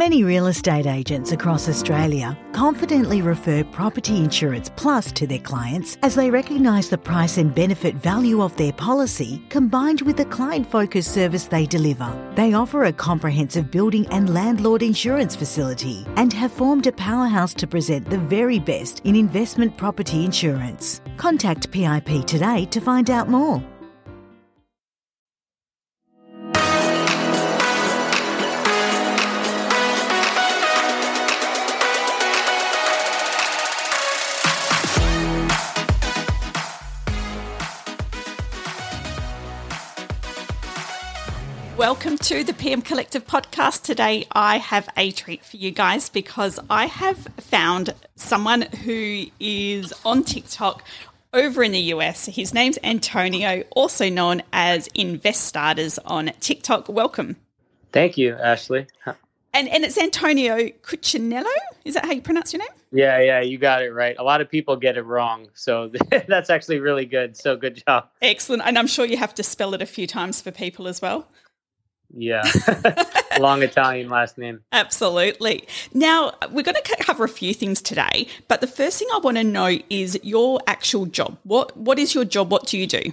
Many real estate agents across Australia confidently refer Property Insurance Plus to their clients as they recognise the price and benefit value of their policy combined with the client focused service they deliver. They offer a comprehensive building and landlord insurance facility and have formed a powerhouse to present the very best in investment property insurance. Contact PIP today to find out more. Welcome to the PM Collective podcast. Today, I have a treat for you guys because I have found someone who is on TikTok over in the US. His name's Antonio, also known as Invest Starters on TikTok. Welcome. Thank you, Ashley. And and it's Antonio Cuccinello. Is that how you pronounce your name? Yeah, yeah, you got it right. A lot of people get it wrong, so that's actually really good. So good job. Excellent. And I'm sure you have to spell it a few times for people as well. Yeah. Long Italian last name. Absolutely. Now, we're going to cover a few things today, but the first thing I want to know is your actual job. What what is your job? What do you do?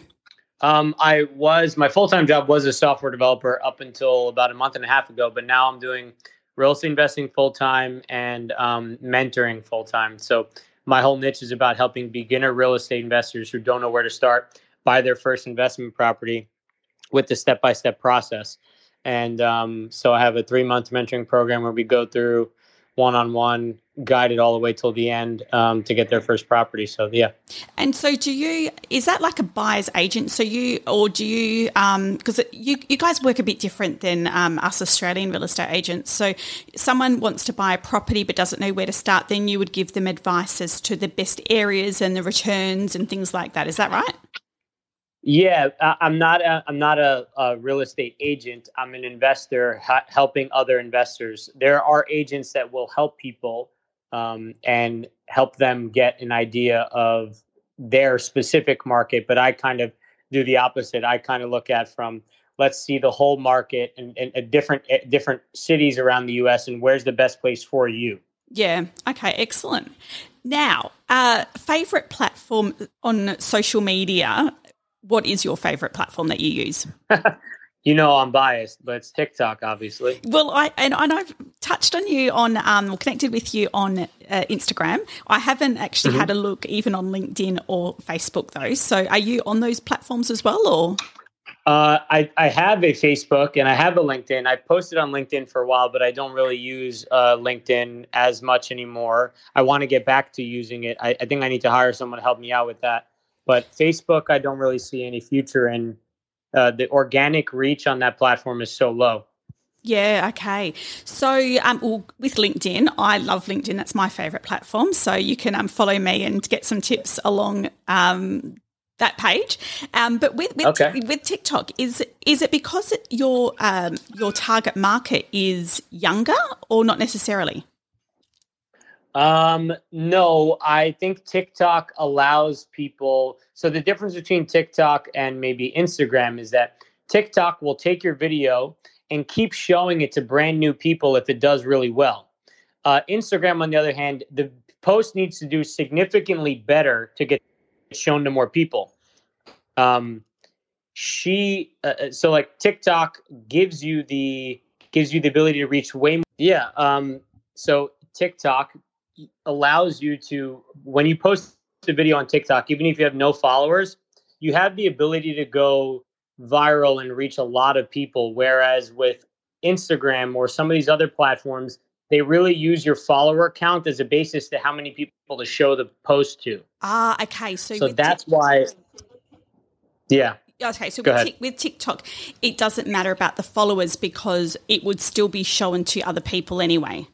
Um, I was my full time job was a software developer up until about a month and a half ago, but now I'm doing real estate investing full time and um, mentoring full time. So my whole niche is about helping beginner real estate investors who don't know where to start buy their first investment property with the step by step process. And um, so I have a three month mentoring program where we go through one on one, guided all the way till the end um, to get their first property. So yeah. And so, do you? Is that like a buyer's agent? So you, or do you? Because um, you you guys work a bit different than um, us Australian real estate agents. So, someone wants to buy a property but doesn't know where to start. Then you would give them advice as to the best areas and the returns and things like that. Is that right? Yeah, I'm not. A, I'm not a, a, real estate agent. I'm an investor ha- helping other investors. There are agents that will help people um, and help them get an idea of their specific market. But I kind of do the opposite. I kind of look at from let's see the whole market and, and, and different different cities around the U.S. and where's the best place for you. Yeah. Okay. Excellent. Now, uh, favorite platform on social media what is your favorite platform that you use? you know I'm biased, but it's TikTok, obviously. Well, I and, and I've touched on you on um, connected with you on uh, Instagram. I haven't actually mm-hmm. had a look even on LinkedIn or Facebook though. So, are you on those platforms as well, or? Uh, I, I have a Facebook and I have a LinkedIn. I posted on LinkedIn for a while, but I don't really use uh, LinkedIn as much anymore. I want to get back to using it. I, I think I need to hire someone to help me out with that. But Facebook, I don't really see any future in. Uh, the organic reach on that platform is so low. Yeah, okay. So um, well, with LinkedIn, I love LinkedIn. That's my favorite platform. So you can um, follow me and get some tips along um, that page. Um, but with with, okay. with TikTok, is is it because your um, your target market is younger or not necessarily? Um, no, I think TikTok allows people. So the difference between TikTok and maybe Instagram is that TikTok will take your video and keep showing it to brand new people if it does really well. Uh, Instagram, on the other hand, the post needs to do significantly better to get shown to more people. Um, she uh, uh so like TikTok gives you the gives you the ability to reach way more. Yeah. Um, so TikTok allows you to when you post a video on TikTok, even if you have no followers, you have the ability to go viral and reach a lot of people. Whereas with Instagram or some of these other platforms, they really use your follower count as a basis to how many people to show the post to. Ah, okay. So, so that's why. Yeah. Okay, so with, t- with, TikTok, it doesn't matter about the followers because it would still be shown to other people anyway.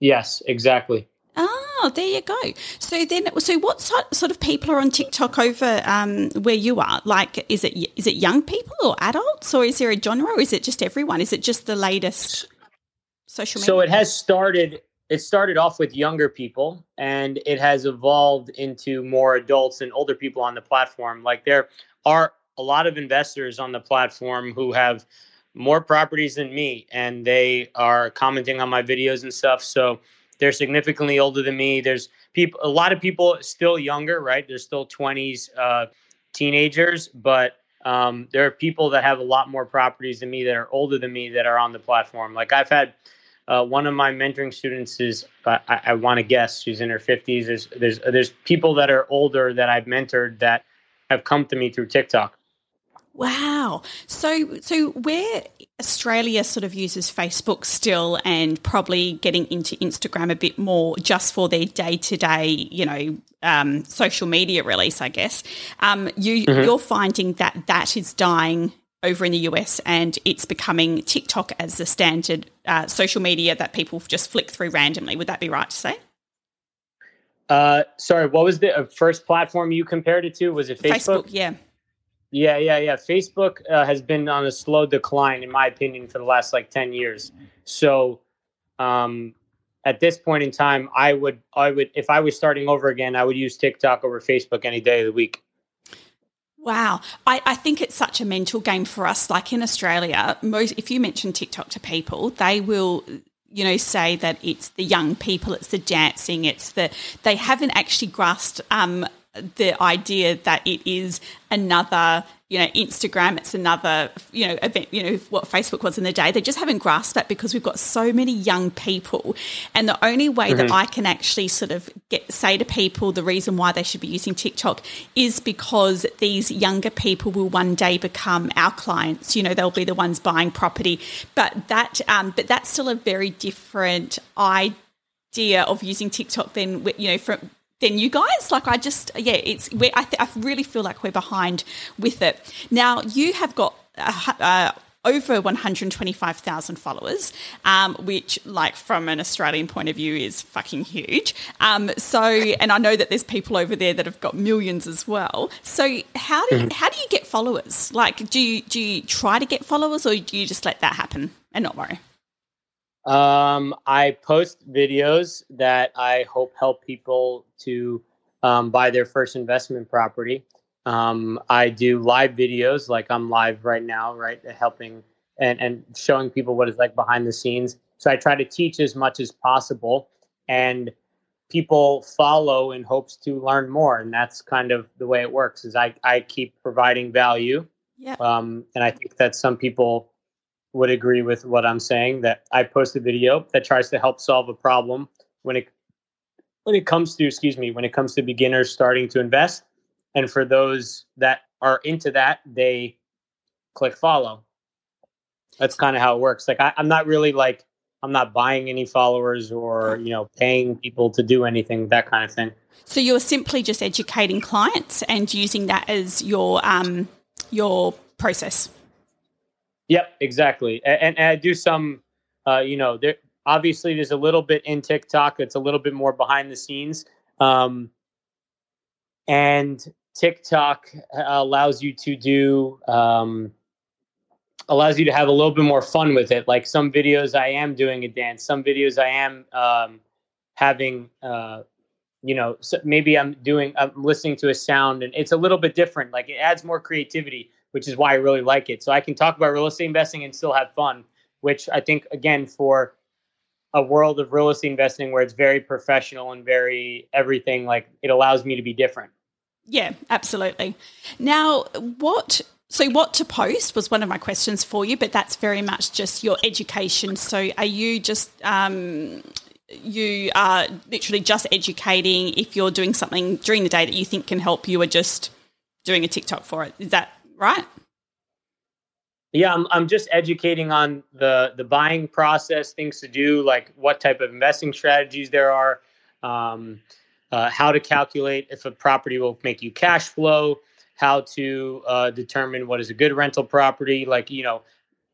Yes, exactly. Oh, there you go. So then, so what sort of people are on TikTok over um, where you are? Like, is it is it young people or adults, or is there a genre, or is it just everyone? Is it just the latest social media? So it has started. It started off with younger people, and it has evolved into more adults and older people on the platform. Like there are a lot of investors on the platform who have more properties than me, and they are commenting on my videos and stuff. So they're significantly older than me. There's people, a lot of people still younger, right? They're still 20s, uh, teenagers, but um, there are people that have a lot more properties than me that are older than me that are on the platform. Like I've had uh, one of my mentoring students is I, I want to guess she's in her 50s. There's there's there's people that are older that I've mentored that have come to me through TikTok. Wow. So so where Australia sort of uses Facebook still and probably getting into Instagram a bit more just for their day to day, you know, um, social media release, I guess. Um, you mm-hmm. you're finding that that is dying over in the US and it's becoming TikTok as the standard uh, social media that people just flick through randomly. Would that be right to say? Uh, sorry, what was the uh, first platform you compared it to? Was it Facebook? Facebook, yeah. Yeah, yeah, yeah. Facebook uh, has been on a slow decline, in my opinion, for the last like ten years. So, um, at this point in time, I would, I would, if I was starting over again, I would use TikTok over Facebook any day of the week. Wow. I, I, think it's such a mental game for us. Like in Australia, most if you mention TikTok to people, they will you know say that it's the young people, it's the dancing, it's the they haven't actually grasped um, the idea that it is another you know instagram it's another you know event you know what facebook was in the day. They just haven't grasped that because we've got so many young people. And the only way mm-hmm. that i can actually sort of get say to people the reason why they should be using tiktok is because these younger people will one day become our clients. You know they'll be the ones buying property. But that um, but that's still a very different idea of using tiktok than you know from than you guys. Like I just, yeah, it's. I, th- I really feel like we're behind with it. Now you have got. Uh, uh, over 125,000 followers, um, which, like, from an Australian point of view, is fucking huge. Um, so, and I know that there's people over there that have got millions as well. So, how do you, mm-hmm. how do you get followers? Like, do you do you try to get followers, or do you just let that happen and not worry? Um, I post videos that I hope help people to um, buy their first investment property. Um, I do live videos, like I'm live right now, right, helping and, and showing people what it's like behind the scenes. So I try to teach as much as possible, and people follow in hopes to learn more. And that's kind of the way it works. Is I I keep providing value, yeah. Um, and I think that some people would agree with what I'm saying that I post a video that tries to help solve a problem when it when it comes to excuse me when it comes to beginners starting to invest. And for those that are into that they click follow. That's kind of how it works. Like I, i'm not really like i'm not buying any followers or you know paying people to do anything that kind of thing. So you're simply just educating clients and using that as your um your process Yep, exactly. And, and I do some, uh, you know, there obviously there's a little bit in TikTok that's a little bit more behind the scenes, um, and TikTok allows you to do um, allows you to have a little bit more fun with it. Like some videos, I am doing a dance. Some videos, I am um, having. Uh, you know, so maybe I'm doing, I'm listening to a sound, and it's a little bit different. Like it adds more creativity which is why I really like it. So I can talk about real estate investing and still have fun, which I think, again, for a world of real estate investing where it's very professional and very everything, like it allows me to be different. Yeah, absolutely. Now, what so, what to post was one of my questions for you, but that's very much just your education. So, are you just um, you are literally just educating? If you're doing something during the day that you think can help, you are just doing a TikTok for it. Is that right? Yeah, I'm I'm just educating on the the buying process, things to do, like what type of investing strategies there are, um, uh, how to calculate if a property will make you cash flow, how to uh, determine what is a good rental property, like you know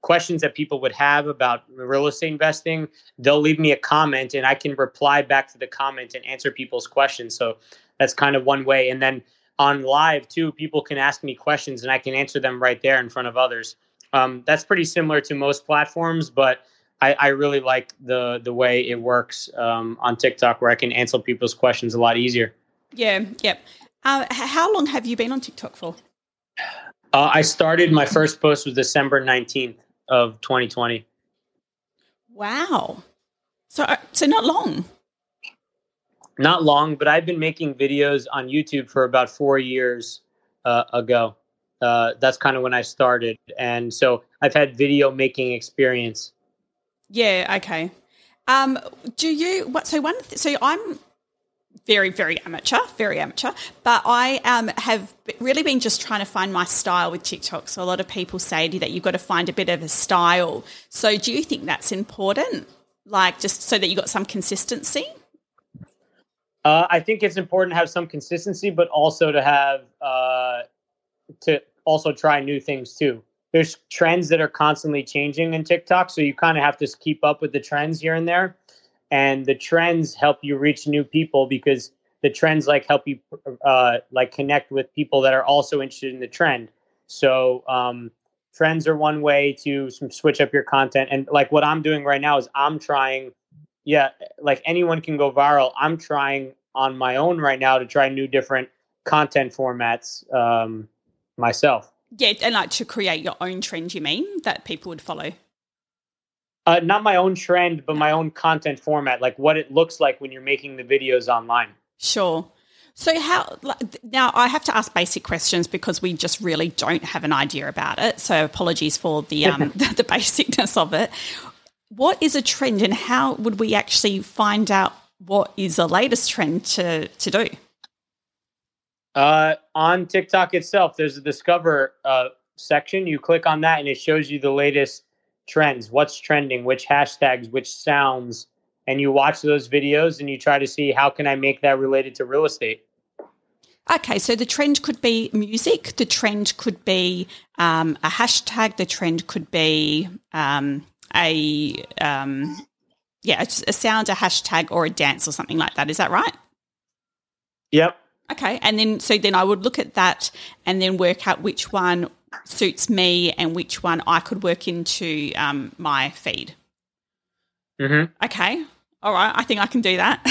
questions that people would have about real estate investing. They'll leave me a comment, and I can reply back to the comment and answer people's questions. So that's kind of one way, and then on live too, people can ask me questions and I can answer them right there in front of others. Um, that's pretty similar to most platforms, but I, I, really like the the way it works um, on TikTok, where I can answer people's questions a lot easier. Yeah, yep. Uh, how long have you been on TikTok for? Uh, I started my first post was December nineteenth. of 2020. Wow. So uh, so not long. Not long, but I've been making videos on YouTube for about four years uh, ago. Uh, that's kind of when I started, and so I've had video making experience. Yeah. Okay. Um, do you what? So one. Th- so I'm very, very amateur, very amateur. But I um, have really been just trying to find my style with TikTok. So a lot of people say to that you've got to find a bit of a style. So do you think that's important? Like just so that you got some consistency? Uh, I think it's important to have some consistency, but also to have uh, to also try new things too. There's trends that are constantly changing in TikTok, so you kind of have to keep up with the trends here and there. And the trends help you reach new people because the trends like help you uh, like connect with people that are also interested in the trend. So um, trends are one way to switch up your content. And like what i'm doing right now is i'm trying yeah like anyone can go viral i'm trying on my own right now to try new different content formats um, myself yeah and like to create your own trend you mean that people would follow uh, not my own trend, but my own content format, like what it looks like when you're making the videos online. Sure. So how now I have to ask basic questions because we just really don't have an idea about it. So apologies for the um, the basicness of it. What is a trend, and how would we actually find out what is the latest trend to to do? Uh, on TikTok itself, there's a discover uh, section. You click on that, and it shows you the latest trends, what's trending, which hashtags, which sounds, and you watch those videos and you try to see how can I make that related to real estate. Okay, so the trend could be music. The trend could be um, a hashtag. The trend could be um, a um, yeah, a sound, a hashtag, or a dance, or something like that. Is that right? Yep. Okay, and then so then I would look at that and then work out which one suits me and which one I could work into um, my feed. Mm-hmm. Okay. All right. I think I can do that.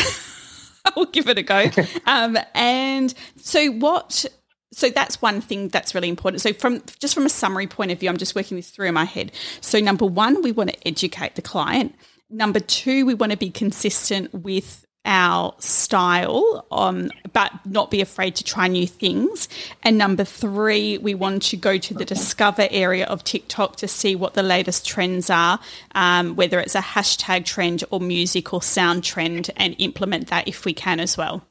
I'll give it a go. um, and so what? So that's one thing that's really important. So from just from a summary point of view, I'm just working this through in my head. So number one, we want to educate the client. Number two, we want to be consistent with our style, um, but not be afraid to try new things. And number three, we want to go to the discover area of TikTok to see what the latest trends are, um, whether it's a hashtag trend or music or sound trend, and implement that if we can as well.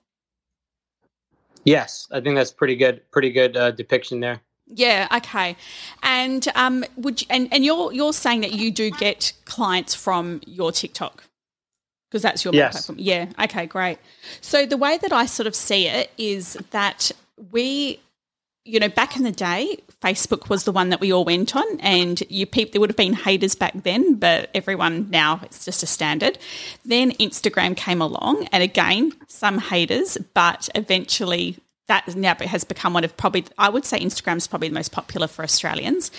Yes, I think that's pretty good. Pretty good uh, depiction there. Yeah. Okay. And um, would you, and and you're you're saying that you do get clients from your TikTok because that's your yes. platform. Yeah. Okay, great. So the way that I sort of see it is that we, you know, back in the day, Facebook was the one that we all went on, and you people there would have been haters back then, but everyone now it's just a standard. Then Instagram came along, and again, some haters, but eventually that now has become one of probably I would say Instagram is probably the most popular for Australians.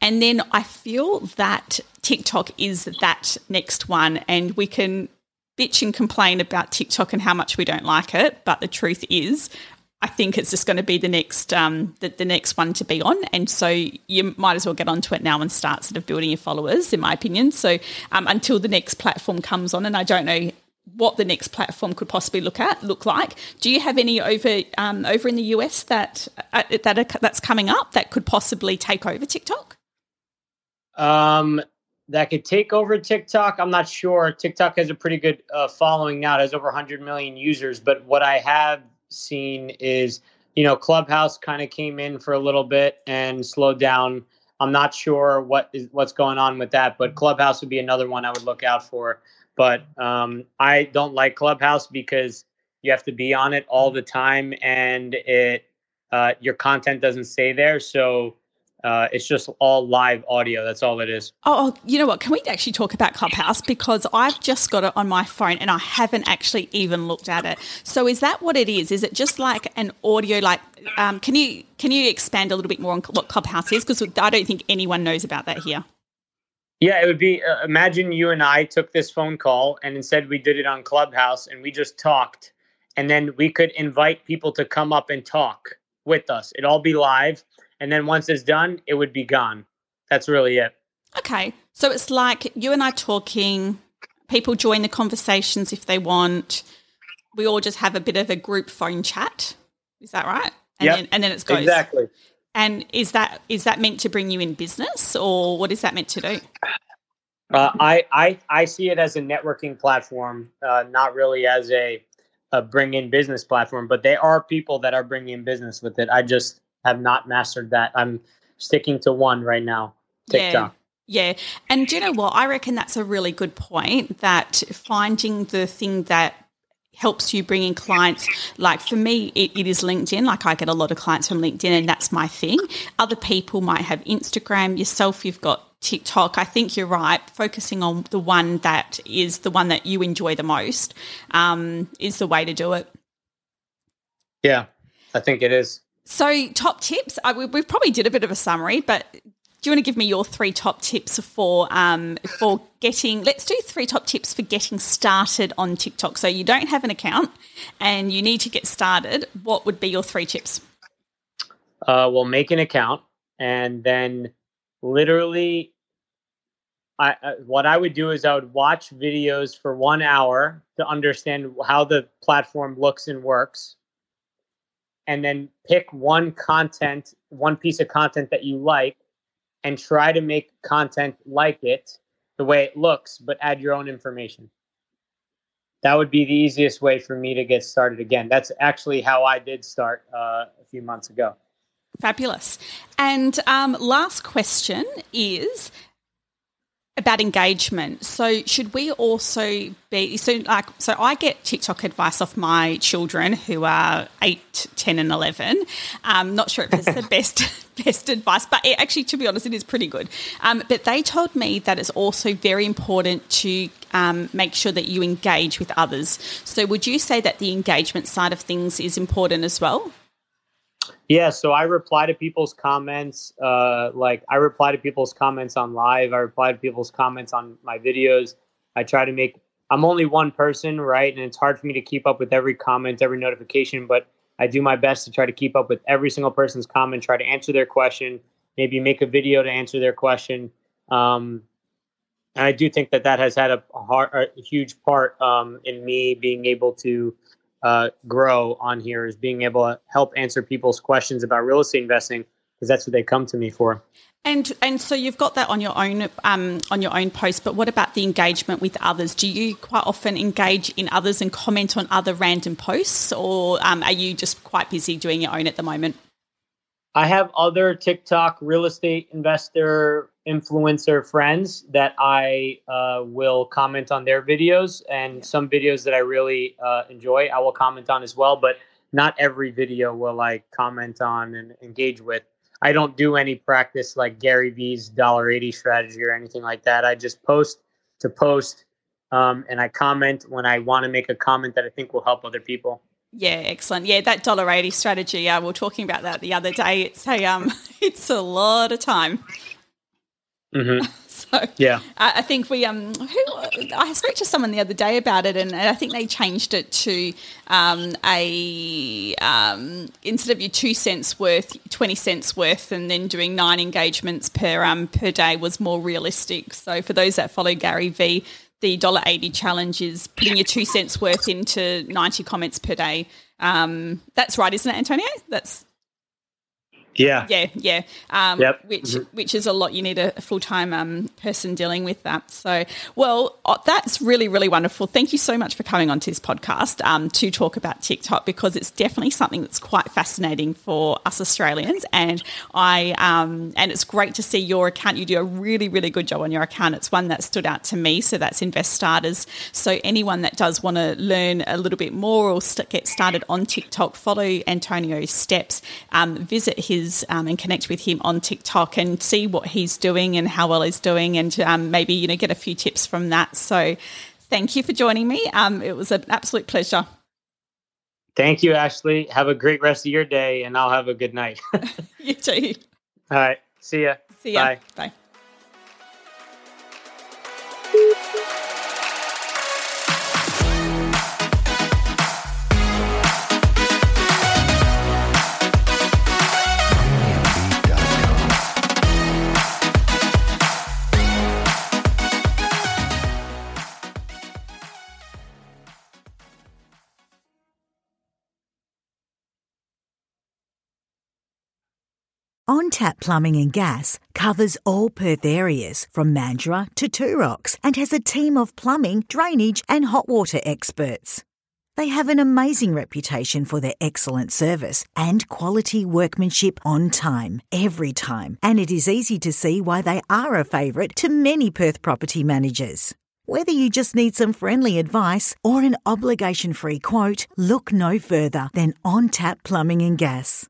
And then I feel that TikTok is that next one, and we can bitch and complain about TikTok and how much we don't like it, but the truth is, I think it's just going to be the next um, the, the next one to be on, and so you might as well get onto it now and start sort of building your followers, in my opinion. So um, until the next platform comes on, and I don't know what the next platform could possibly look at look like. Do you have any over um, over in the US that uh, that are, that's coming up that could possibly take over TikTok? Um, that could take over TikTok. I'm not sure. TikTok has a pretty good uh, following now. It has over 100 million users. But what I have seen is, you know, Clubhouse kind of came in for a little bit and slowed down. I'm not sure what is what's going on with that, but Clubhouse would be another one I would look out for. But um, I don't like Clubhouse because you have to be on it all the time, and it uh, your content doesn't stay there. So uh, it's just all live audio. That's all it is. Oh, oh, you know what? Can we actually talk about Clubhouse? Because I've just got it on my phone and I haven't actually even looked at it. So is that what it is? Is it just like an audio? Like, um, can you can you expand a little bit more on what Clubhouse is? Because I don't think anyone knows about that here. Yeah, it would be. Uh, imagine you and I took this phone call and instead we did it on Clubhouse and we just talked, and then we could invite people to come up and talk with us. It'd all be live and then once it's done, it would be gone. That's really it. Okay. So it's like you and I talking, people join the conversations if they want. We all just have a bit of a group phone chat. Is that right? And Yep. then and then it goes. Exactly. And is that is that meant to bring you in business or what is that meant to do? Uh, I, I I see it as a networking platform, uh, not really as a, a bring in business platform. But there are people that are bringing in business with it. I just have not mastered that. I'm sticking to one right now, TikTok. Yeah. Yeah. And do you know what? I reckon that's a really good point that finding the thing that helps you bring in clients. Like for me, it, it is LinkedIn. Like I get a lot of clients from LinkedIn and that's my thing. Other people might have Instagram. Yourself, you've got TikTok. I think you're right. Focusing on the one that is the one that you enjoy the most um, is the way to do it. Yeah, I think it is. So, top tips. I, we, we probably did a bit of a summary, but do you want to give me your three top tips for um, for getting? Let's do three top tips for getting started on TikTok. So you don't have an account and you need to get started. What would be your three tips? Uh, well, make an account and then literally, I uh, what I would do is I would watch videos for one hour to understand how the platform looks and works, and then pick one content, one piece of content that you like, and try to make content like it the way it looks, but add your own information. That would be the easiest way for me to get started again. That's actually how I did start uh, a few months ago. Fabulous. And um, last question is about engagement. So should we also be so like so I get TikTok advice off my children who are 8, 10 and 11. Um not sure if it's the best best advice, but it, actually to be honest it is pretty good. Um, but they told me that it's also very important to um, make sure that you engage with others. So would you say that the engagement side of things is important as well? Yeah, so I reply to people's comments. Uh, like I reply to people's comments on live. I reply to people's comments on my videos. I try to make. I'm only one person, right? And it's hard for me to keep up with every comment, every notification. But I do my best to try to keep up with every single person's comment. Try to answer their question. Maybe make a video to answer their question. Um, and I do think that that has had a, a, a huge part um, in me being able to uh, grow on here is being able to help answer people's questions about real estate investing because that's what they come to me for. And and so you've got that on your own um, on your own post, but what about the engagement with others? Do you quite often engage in others and comment on other random posts, or um, are you just quite busy doing your own at the moment? I have other TikTok real estate investor influencer friends that I uh, will comment on their videos, and some videos that I really uh, enjoy, I will comment on as well. But not every video will I comment on and engage with. I don't do any practice like Gary Vee's dollar eighty strategy or anything like that. I just post to post, um, and I comment when I want to make a comment that I think will help other people. Yeah, excellent. Yeah, that dollar eighty strategy. Uh, we were talking about that the other day. It's a um, it's a lot of time. Mm-hmm. So yeah, I, I think we um, who I spoke to someone the other day about it, and, and I think they changed it to um, a um, instead of your two cents worth, twenty cents worth, and then doing nine engagements per um per day was more realistic. So for those that follow Gary Vee, the dollar eighty challenge is putting your two cents worth into ninety comments per day. Um, that's right, isn't it, Antonio? That's yeah, yeah, yeah. Um, Yep. Which Mhm. which is a lot. You need a full time um, person dealing with that. So, well, uh, that's really really wonderful. Thank you so much for coming onto this podcast um, to talk about TikTok because it's definitely something that's quite fascinating for us Australians. And I um, and it's great to see your account. You do a really really good job on your account. It's one that stood out to me. So that's Invest Starters. So anyone that does want to learn a little bit more or st- get started on TikTok, follow Antonio's steps. Um, visit his um, and connect with him on TikTok and see what he's doing and how well he's doing, and um, maybe you know get a few tips from that. So, thank you for joining me. Um, it was an absolute pleasure. Thank you, Ashley. Have a great rest of your day, and I'll have a good night. You too. All right. See ya. See ya. Bye. Bye. On Tap Plumbing and Gas covers all Perth areas from Mandurah to Rocks and has a team of plumbing, drainage, and hot water experts. They have an amazing reputation for their excellent service and quality workmanship on time, every time, and it is easy to see why they are a favourite to many Perth property managers. Whether you just need some friendly advice or an obligation free quote, look no further than On Tap Plumbing and Gas.